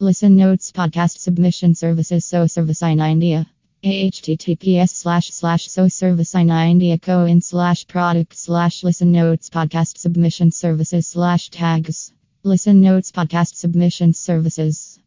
Listen Notes Podcast Submission Services SEO Service in India. https slash slash SEO service in India co in slash product slash listen notes podcast submission services slash tags. Listen Notes Podcast Submission Services.